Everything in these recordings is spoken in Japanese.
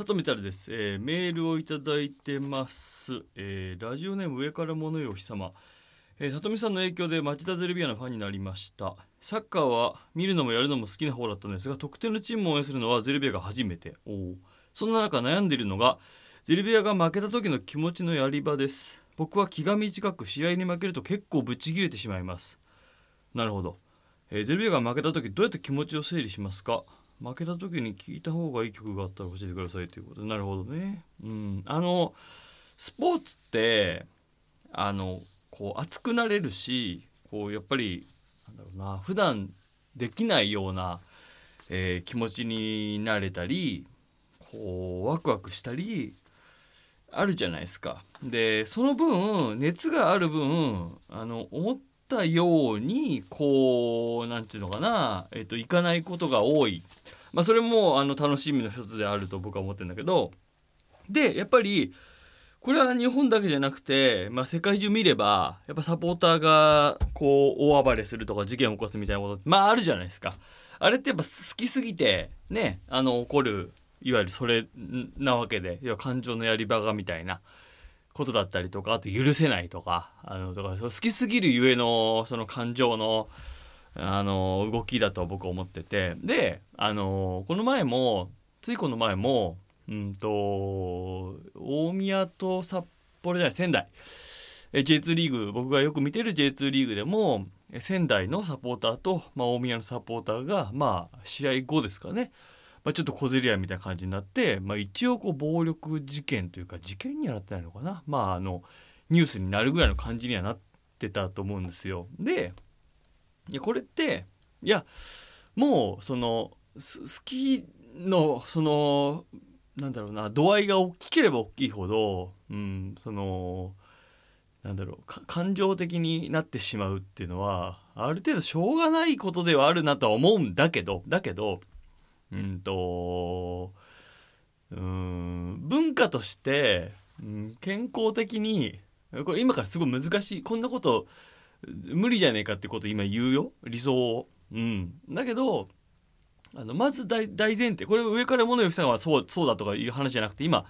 佐藤光です、えーメールをいただいてます、えーラジオネーム上から物よお日様、えー、里見さんの影響で町田ゼルビアのファンになりました。サッカーは見るのもやるのも好きな方だったんですが特定のチームを応援するのはゼルビアが初めて。おそんな中悩んでいるのがゼルビアが負けた時の気持ちのやり場です。僕は気が短く試合に負けると結構ブチ切れてしまいます。なるほど、えーゼルビアが負けた時どうやって気持ちを整理しますか？負けた時に聴いた方がいい曲があったら教えてくださいということ。でなるほどね。うん。あのスポーツってあのこう熱くなれるしこうやっぱりなんだろうな普段できないような、えー気持ちになれたりこうワクワクしたりあるじゃないですか。でその分熱がある分あの思ったようにこうなんていうのかな、えっといかないことが多い、まあ、それもあの楽しみの一つであると僕は思ってるんだけど。でやっぱりこれは日本だけじゃなくて、まあ、世界中見ればやっぱサポーターがこう大暴れするとか事件を起こすみたいなことってまああるじゃないですか。あれってやっぱ好きすぎてねあの起こるいわゆるそれなわけで要は感情のやり場がみたいな。ことだったりとかあと許せないとかあのとか好きすぎるゆえのその感情のあの動きだと僕は思っててであのこの前もついこの前もうんと大宮と札幌じゃない仙台。J2 リーグ僕がよく見てる J2 リーグでも仙台のサポーターと、まあ、大宮のサポーターがまあ試合後ですかね。まあ、ちょっと小競り合いみたいな感じになって、まあ、一応こう暴力事件というか事件にはなってないのかなまああのニュースになるぐらいの感じにはなってたと思うんですよ。でいやこれっていやもうその好きのそのなんだろうな度合いが大きければ大きいほど、うん、そのなんだろう感情的になってしまうっていうのはある程度しょうがないことではあるなとは思うんだけどだけどうんとうん文化として、うん、健康的にこれ今からすごい難しいこんなこと無理じゃねえかってこと今言うよ理想を。うん、だけどあのまず大前提これ上から物言うさんはそうそうだとかいう話じゃなくて今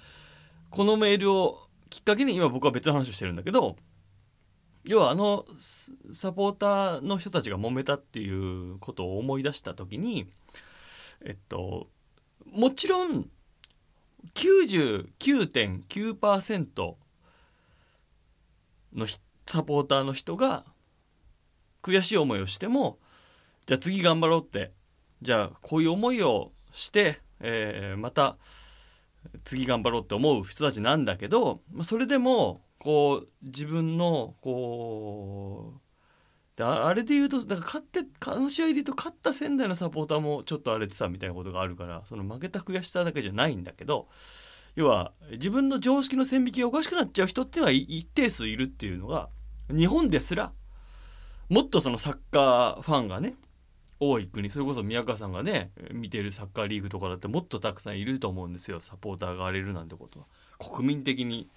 このメールをきっかけに今僕は別の話をしてるんだけど要はあのサポーターの人たちが揉めたっていうことを思い出した時にえっともちろん99.9%のサポーターの人が悔しい思いをしてもじゃあ次頑張ろうってじゃあこういう思いをして、えーまた次頑張ろうって思う人たちなんだけど、ま、それでもこう自分のこうであれで言うとだから勝ってあの試合で言うと勝った仙台のサポーターもちょっと荒れてたみたいなことがあるからその負けた悔しさだけじゃないんだけど要は自分の常識の線引きがおかしくなっちゃう人っていうのは一定数いるっていうのが日本ですらもっとそのサッカーファンがね多い国それこそ宮川さんがね見てるサッカーリーグとかだってもっとたくさんいると思うんですよサポーターが荒れるなんてことは国民的に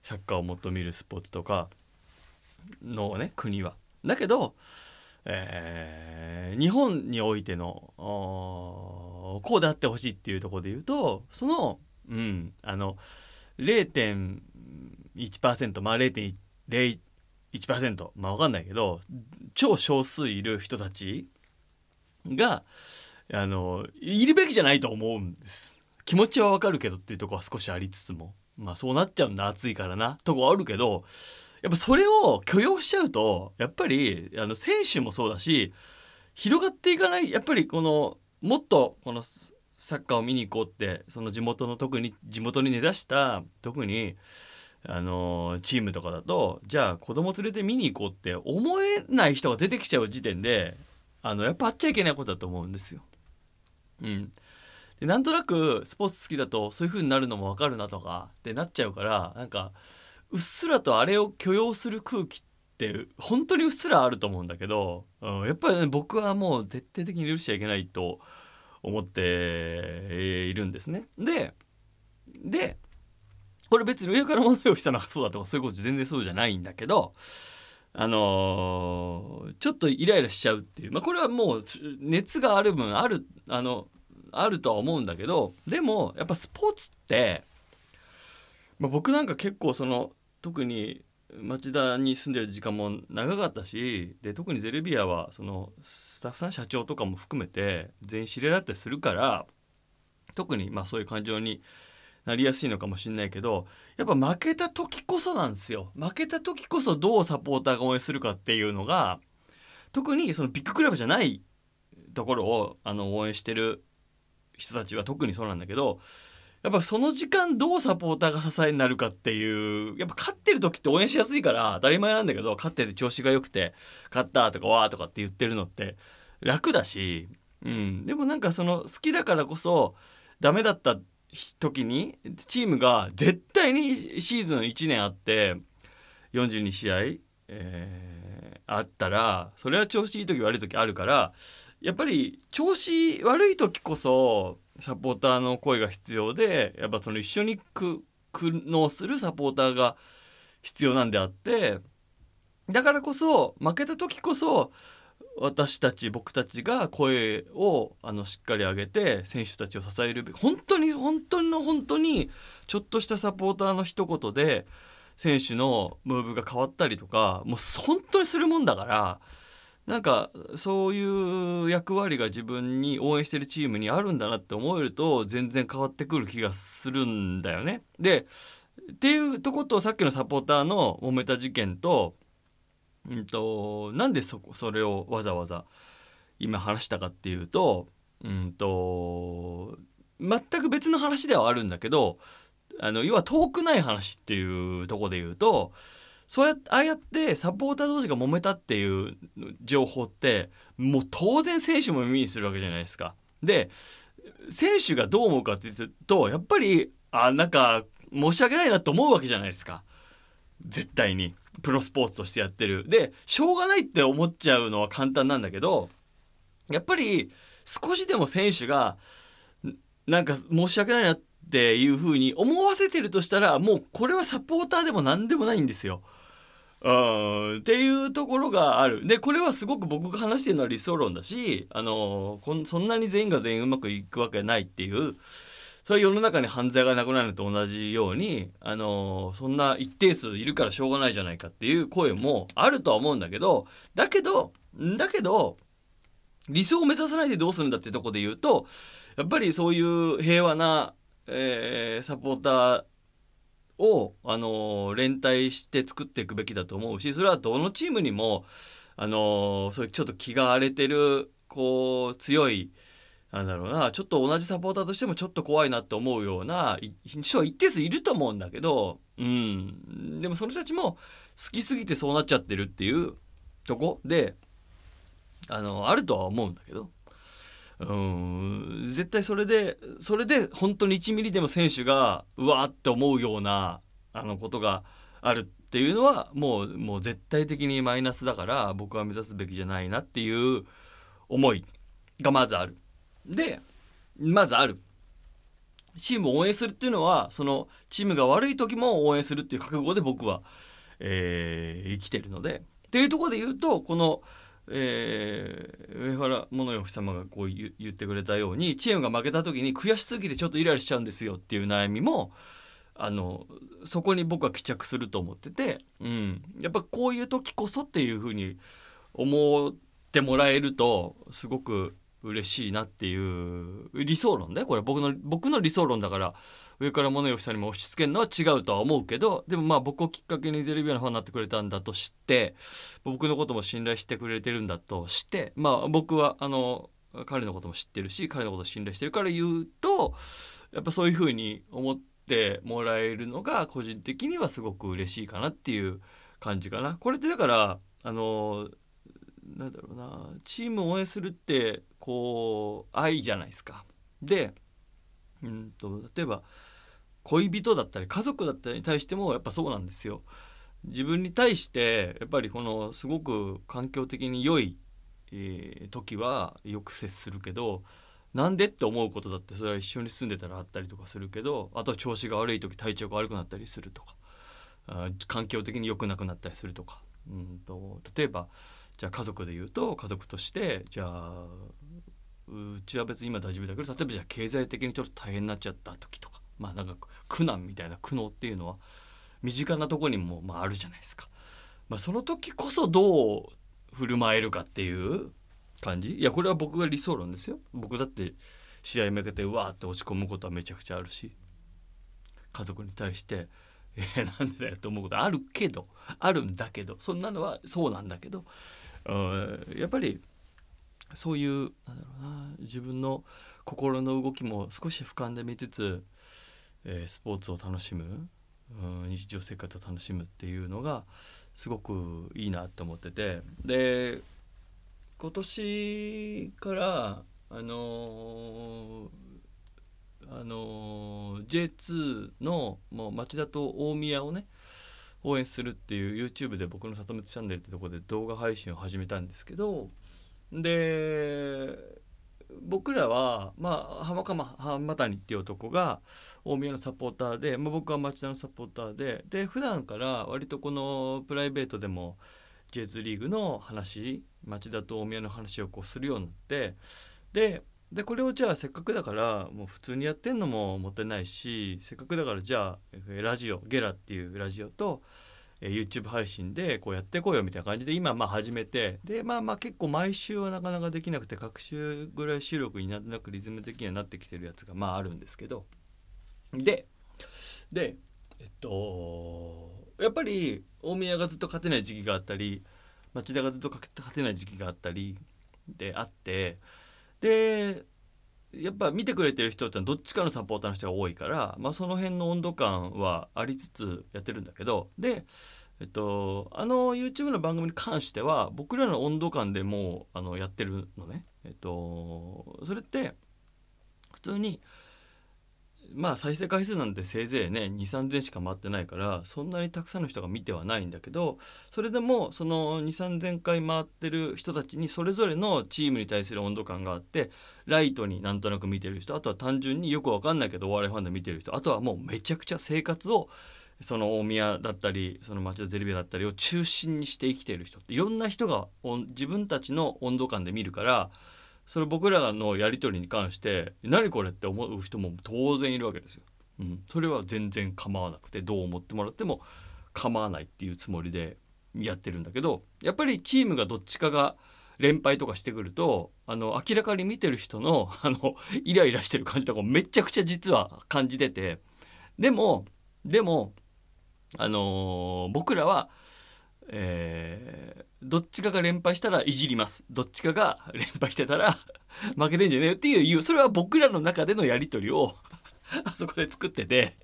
サッカーをもっと見るスポーツとかのね国は。だけど、えー日本においてのこうであってほしいっていうところで言うとそのうんあの0.1%まあ0.01%まあ分かんないけど超少数いる人たちがあのいるべきじゃないと思うんです。気持ちはわかるけどっていうとこは少しありつつもまあそうなっちゃうんだ暑いからなとこあるけどやっぱそれを許容しちゃうとやっぱりあの選手もそうだし広がっていかないやっぱりこのもっとこのサッカーを見に行こうってその地元の特に地元に根ざした特にあのチームとかだとじゃあ子供連れて見に行こうって思えない人が出てきちゃう時点であのやっぱあっちゃいけないことだと思うんですよ。うん、でなんとなくスポーツ好きだとそういう風になるのも分かるなとかってなっちゃうからなんかうっすらとあれを許容する空気って本当にうっすらあると思うんだけど、うん、やっぱりね僕はもう徹底的に許しちゃいけないと思っているんですね。ででこれ別に上から物をしたのがそうだとかそういうこと全然そうじゃないんだけどあのーちょっとイライラしちゃうっていう、まあ、これはもう熱がある分あるあのあるとは思うんだけどでもやっぱスポーツって、まあ、僕なんか結構その特に町田に住んでる時間も長かったしで特にゼルビアはそのスタッフさん社長とかも含めて全員知り合ったりするから特にまあそういう感情になりやすいのかもしれないけどやっぱ負けた時こそなんですよ。負けた時こそどうサポーターが応援するかっていうのが特にそのビッグクラブじゃないところをあの応援してる人たちは特にそうなんだけどやっぱその時間どうサポーターが支えになるかっていうやっぱ勝ってる時って応援しやすいから当たり前なんだけど勝ってて調子が良くて勝ったとかわーとかって言ってるのって楽だし、うん、でもなんかその好きだからこそダメだった時にチームが絶対にシーズン1年あって42試合、えー、あったらそれは調子いい時悪い時あるからやっぱり調子悪い時こそサポーターの声が必要でやっぱその一緒に苦悩するサポーターが必要なんであってだからこそ負けた時こそ私たち僕たちが声をあのしっかり上げて選手たちを支えるべき本当に本当の本当にちょっとしたサポーターの一言で選手のムーブが変わったりとかもう本当にするもんだからなんかそういう役割が自分に応援してるチームにあるんだなって思えると全然変わってくる気がするんだよね。でっていうとことさっきのサポーターの揉めた事件とうんとなんでそそれをわざわざ今話したかっていうとうんと全く別の話ではあるんだけどあの要は遠くない話っていうとこで言うとそうやってああやってサポーター同士が揉めたっていう情報ってもう当然選手も耳にするわけじゃないですか。で選手がどう思うかって言うとやっぱりあなんか申し訳ないなと思うわけじゃないですか絶対に。プロスポーツとしてやってるでしょうがないって思っちゃうのは簡単なんだけどやっぱり少しでも選手がなんか申し訳ないなっていうふうに思わせてるとしたらもうこれはサポーターでも何でもないんですよ。うん。っていうところがある。でこれはすごく僕が話してるのは理想論だしあのこんそんなに全員が全員うまくいくわけないっていうそれは世の中に犯罪がなくなるのと同じように、あのそんな一定数いるからしょうがないじゃないかっていう声もあるとは思うんだけどだけどだけど理想を目指さないでどうするんだってとこで言うとやっぱりそういう平和な、えー、サポーターを、あの連帯して作っていくべきだと思うしそれはどのチームにも、あのそういうちょっと気が荒れてるこう強いなんだろうなちょっと同じサポーターとしてもちょっと怖いなって思うような人は一定数いると思うんだけど、うん、でもその人たちも好きすぎてそうなっちゃってるっていうとこであのあるとは思うんだけど。うん。絶対それでそれで本当に1ミリでも選手がうわーって思うようなあのことがあるっていうのはもうもう絶対的にマイナスだから僕は目指すべきじゃないなっていう思いがまずある。でまずある。チームを応援するっていうのはそのチームが悪い時も応援するっていう覚悟で僕は、えー、生きてるので。っていうところで言うとこの、えー、上原物よ様がこう言ってくれたようにチームが負けた時に悔しすぎてちょっとイライラしちゃうんですよっていう悩みもあのそこに僕は帰着すると思ってて、うん、やっぱこういう時こそっていうふうに思ってもらえるとすごく嬉しいなっていう理想論でこれ僕の僕の理想論だから上から物言う人にも押し付けるのは違うとは思うけどでもまあ僕をきっかけにゼルビアのファンになってくれたんだとして僕のことも信頼してくれてるんだとしてまあ僕はあの彼のことも知ってるし彼のことを信頼してるから言うとやっぱそういうふうに思ってもらえるのが個人的にはすごく嬉しいかなっていう感じかな。これってだからあのなんだろうなチームを応援するってこう愛じゃないですか。でうんと例えば恋人だったり家族だったりに対してもやっぱそうなんですよ。自分に対してやっぱりこのすごく環境的に良い、えー、時はよく接するけどなんでって思うことだってそれは一緒に住んでたらあったりとかするけどあとは調子が悪い時体調が悪くなったりするとか環境的に良くなくなったりするとかうんと例えばじゃあ家族で言うと家族としてじゃあうちは別に今大丈夫だけど例えばじゃあ経済的にちょっと大変になっちゃった時とかまあなんか苦難みたいな苦悩っていうのは身近なとこにもまああるじゃないですか。まあ、その時こそどう振る舞えるかっていう感じ？いやこれは僕が理想論ですよ僕だって試合負けてうわーって落ち込むことはめちゃくちゃあるし家族に対して「えー、なんでだよ」と思うことあるけどあるんだけどそんなのはそうなんだけどやっぱりそういうなんだろうな自分の心の動きも少し俯瞰で見つつ、えー、スポーツを楽しむ、うん、日常生活を楽しむっていうのがすごくいいなって思っててで今年からあのー、あのー、J2 のもう町田と大宮をね応援するっていう YouTube で僕の里光チャンネルってとこで動画配信を始めたんですけどで僕らは、まあ、浜鎌浜谷っていう男が大宮のサポーターで、まあ、僕は町田のサポーターでで普段から割とこのプライベートでも J2 リーグの話町田と大宮の話をこうするようになってででこれをじゃあせっかくだからもう普通にやってんのももったいないしせっかくだからじゃあラジオゲラっていうラジオとえ YouTube 配信でこうやっていこうよみたいな感じで今まあ始めてでまあまあ結構毎週はなかなかできなくて各週ぐらい収録になんとなくリズム的にはなってきてるやつがまああるんですけど。ででえっとやっぱり大宮がずっと勝てない時期があったり町田がずっと勝てない時期があったりであってでやっぱ見てくれてる人ってどっちかのサポーターの人が多いから、まあ、その辺の温度感はありつつやってるんだけどで、えっと、あの YouTube の番組に関しては僕らの温度感でもうあのやってるのね。えっと、それって普通にまあ再生回数なんてせいぜいね2,3,000しか回ってないからそんなにたくさんの人が見てはないんだけどそれでもその2,3,000回回ってる人たちにそれぞれのチームに対する温度感があってライトになんとなく見てる人あとは単純によく分かんないけどお笑いファンで見てる人あとはもうめちゃくちゃ生活をその大宮だったりその町田ゼルビアだったりを中心にして生きてる人いろんな人が自分たちの温度感で見るから。それ僕らのやり取りに関して何これって思う人も当然いるわけですよ。うん、それは全然構わなくてどう思ってもらっても構わないっていうつもりでやってるんだけどやっぱりチームがどっちかが連敗とかしてくるとあの明らかに見てる人の あのイライラしてる感じとかめちゃくちゃ実は感じててでもでもあのー、僕らはえー、どっちかが連敗したらいじります。どっちかが連敗してたら 負けてんじゃねえよっていうそれは僕らの中でのやり取りを あそこで作ってて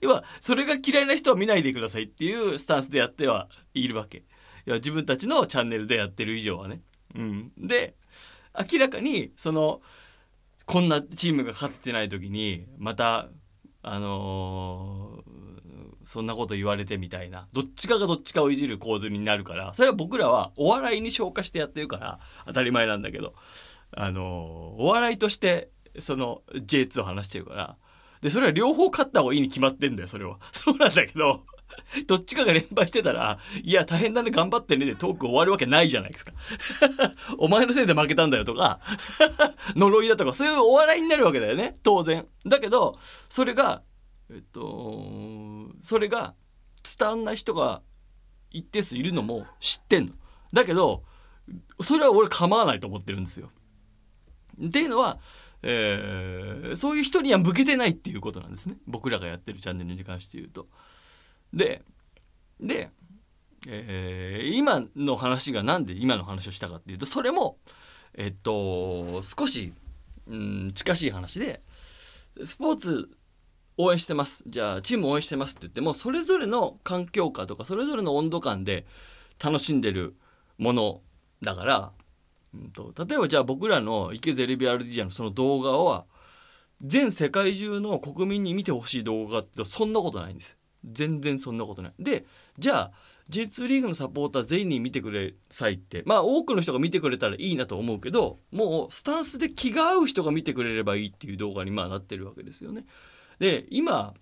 要はそれが嫌いな人は見ないでくださいっていうスタンスでやってはいるわけ。いや自分たちのチャンネルでやってる以上はね。うん、で明らかにそのこんなチームが勝ててない時にまたあのそんなこと言われてみたいなどっちかがどっちかをいじる構図になるからそれは僕らはお笑いに消化してやってるから当たり前なんだけどあのお笑いとしてその J2 を話してるからでそれは両方勝った方がいいに決まってんだよそれは そうなんだけどどっちかが連敗してたら、いや、大変だね、頑張ってねでトーク終わるわけないじゃないですか。お前のせいで負けたんだよとか、呪いだとか、そういうお笑いになるわけだよね、当然。だけど、それが、えっと、それが伝わんない人が一定数いるのも知ってんの。だけどそれは俺構わないと思ってるんですよ。っていうのは、えー、そういう人には向けてないっていうことなんですね僕らがやってるチャンネルに関して言うと。でで、えー、今の話が何で今の話をしたかっていうとそれもえっと少し、うん、近しい話でスポーツ応援してます。じゃあチーム応援してますって言ってもそれぞれの環境下とかそれぞれの温度感で楽しんでるものだから、うんと、例えばじゃあ僕らの池ゼルビアルディジアのその動画は全世界中の国民に見てほしい動画ってそんなことないんです。全然そんなことない。でじゃあ J2 リーグのサポーター全員に見てくれさいってまあ多くの人が見てくれたらいいなと思うけどもうスタンスで気が合う人が見てくれればいいっていう動画にまあなってるわけですよね。で今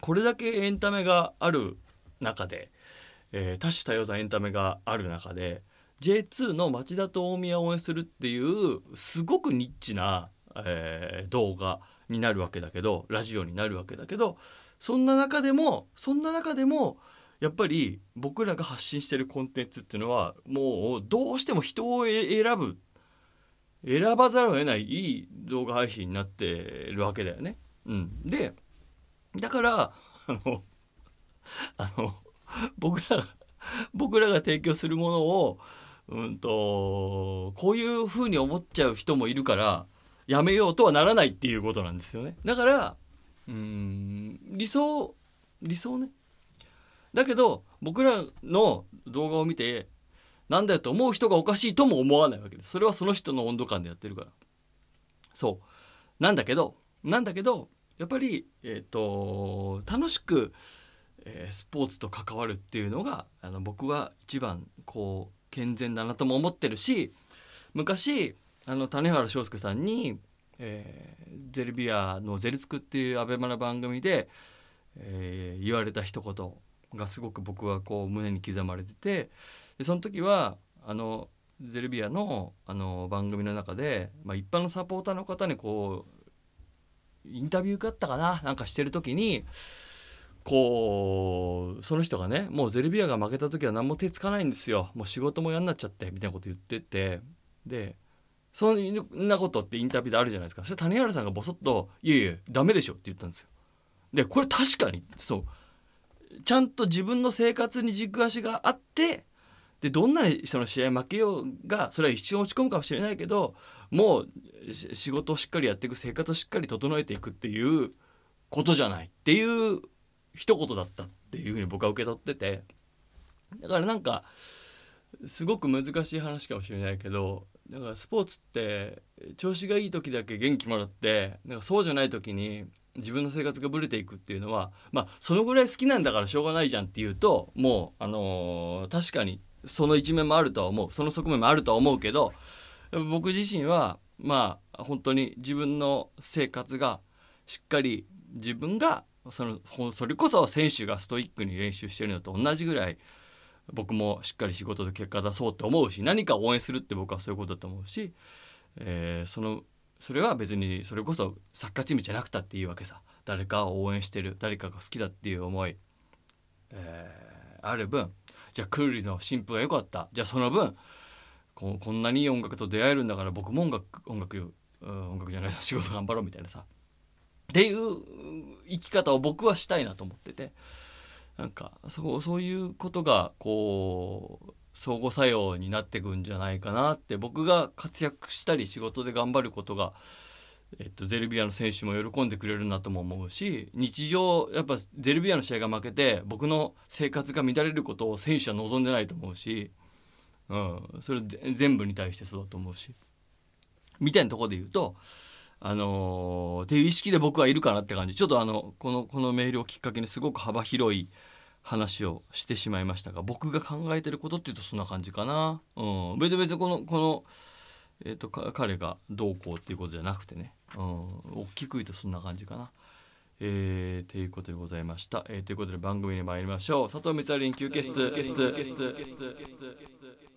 これだけエンタメがある中で、えー、多種多様なエンタメがある中で J2 の町田と大宮を応援するっていうすごくニッチな、えー動画になるわけだけどラジオになるわけだけどそんな中でもそんな中でもやっぱり僕らが発信してるコンテンツっていうのはもうどうしても人を選ぶ選ばざるを得ないいい動画配信になってるわけだよね。うん、でだからあのあの僕らが僕らが提供するものをうんとこういうふうに思っちゃう人もいるからやめようとはならないっていうことなんですよね。だからうん理想理想ね。だけど僕らの動画を見てなんだよと思う人がおかしいとも思わないわけです。それはその人の温度感でやってるから。そうなんだけどなんだけどやっぱり、えー、と楽しく、えースポーツと関わるっていうのがあの僕は一番こう健全だなとも思ってるし昔あの種原章介さんに、えーゼルビアの「ゼルツク」っていうアベマの番組で、えー言われた一言がすごく僕はこう胸に刻まれててでその時はあのゼルビアのあの番組の中で、まあ、一般のサポーターの方にこうインタビューがあったかな？なんかしてる時にこうその人がねもうゼルビアが負けた時は何も手つかないんですよ。もう仕事も嫌になっちゃってみたいなこと言ってて。でそんなことってインタビューであるじゃないですか。それ谷原さんがボソッと「いやいやダメでしょ」って言ったんですよ。でこれ確かにそう。ちゃんと自分の生活に軸足があってでどんなにその試合負けようがそれは一瞬落ち込むかもしれないけどもう仕事をしっかりやっていく生活をしっかり整えていくっていうことじゃないっていう一言だったっていうふうに僕は受け取ってて。だからなんかすごく難しい話かもしれないけどだからスポーツって調子がいい時だけ元気もらってなんかそうじゃない時に自分の生活がブレていくっていうのはまあそのぐらい好きなんだからしょうがないじゃんっていうともうあの確かにその一面もあるとは思う。その側面もあるとは思うけど僕自身はまあ本当に自分の生活がしっかり自分がそのそれこそ選手がストイックに練習してるのと同じぐらい僕もしっかり仕事で結果出そうって思うし何かを応援するって僕はそういうことだと思うし、えーそのそれは別にそれこそサッカーチームじゃなくたっていいわけさ。誰かを応援してる誰かが好きだっていう思い、えーある分じゃあクーリの新婦が良かった。じゃあその分ここんなにいい音楽と出会えるんだから僕も音楽音楽音楽じゃない仕事頑張ろうみたいなさ。っていう生き方を僕はしたいなと思ってて。なんかそうそういうことがこう相互作用になってくんじゃないかなって僕が活躍したり仕事で頑張ることが、えっと、ゼルビアの選手も喜んでくれるなとも思うし日常やっぱゼルビアの試合が負けて僕の生活が乱れることを選手は望んでないと思うし、うん、それ全部に対してそうだと思うし。みたいなとこで言うと。あのーっていう意識で僕はいるかなって感じ。ちょっとあのこのこのメールをきっかけにすごく幅広い話をしてしまいましたが僕が考えてることっていうとそんな感じかな、うん、別に別にこのこの、えー、とか彼がどうこうっていうことじゃなくてね、うん、大きく言うとそんな感じかな。えー、ということでございました、えーということで番組に参りましょう。佐藤光晴研究室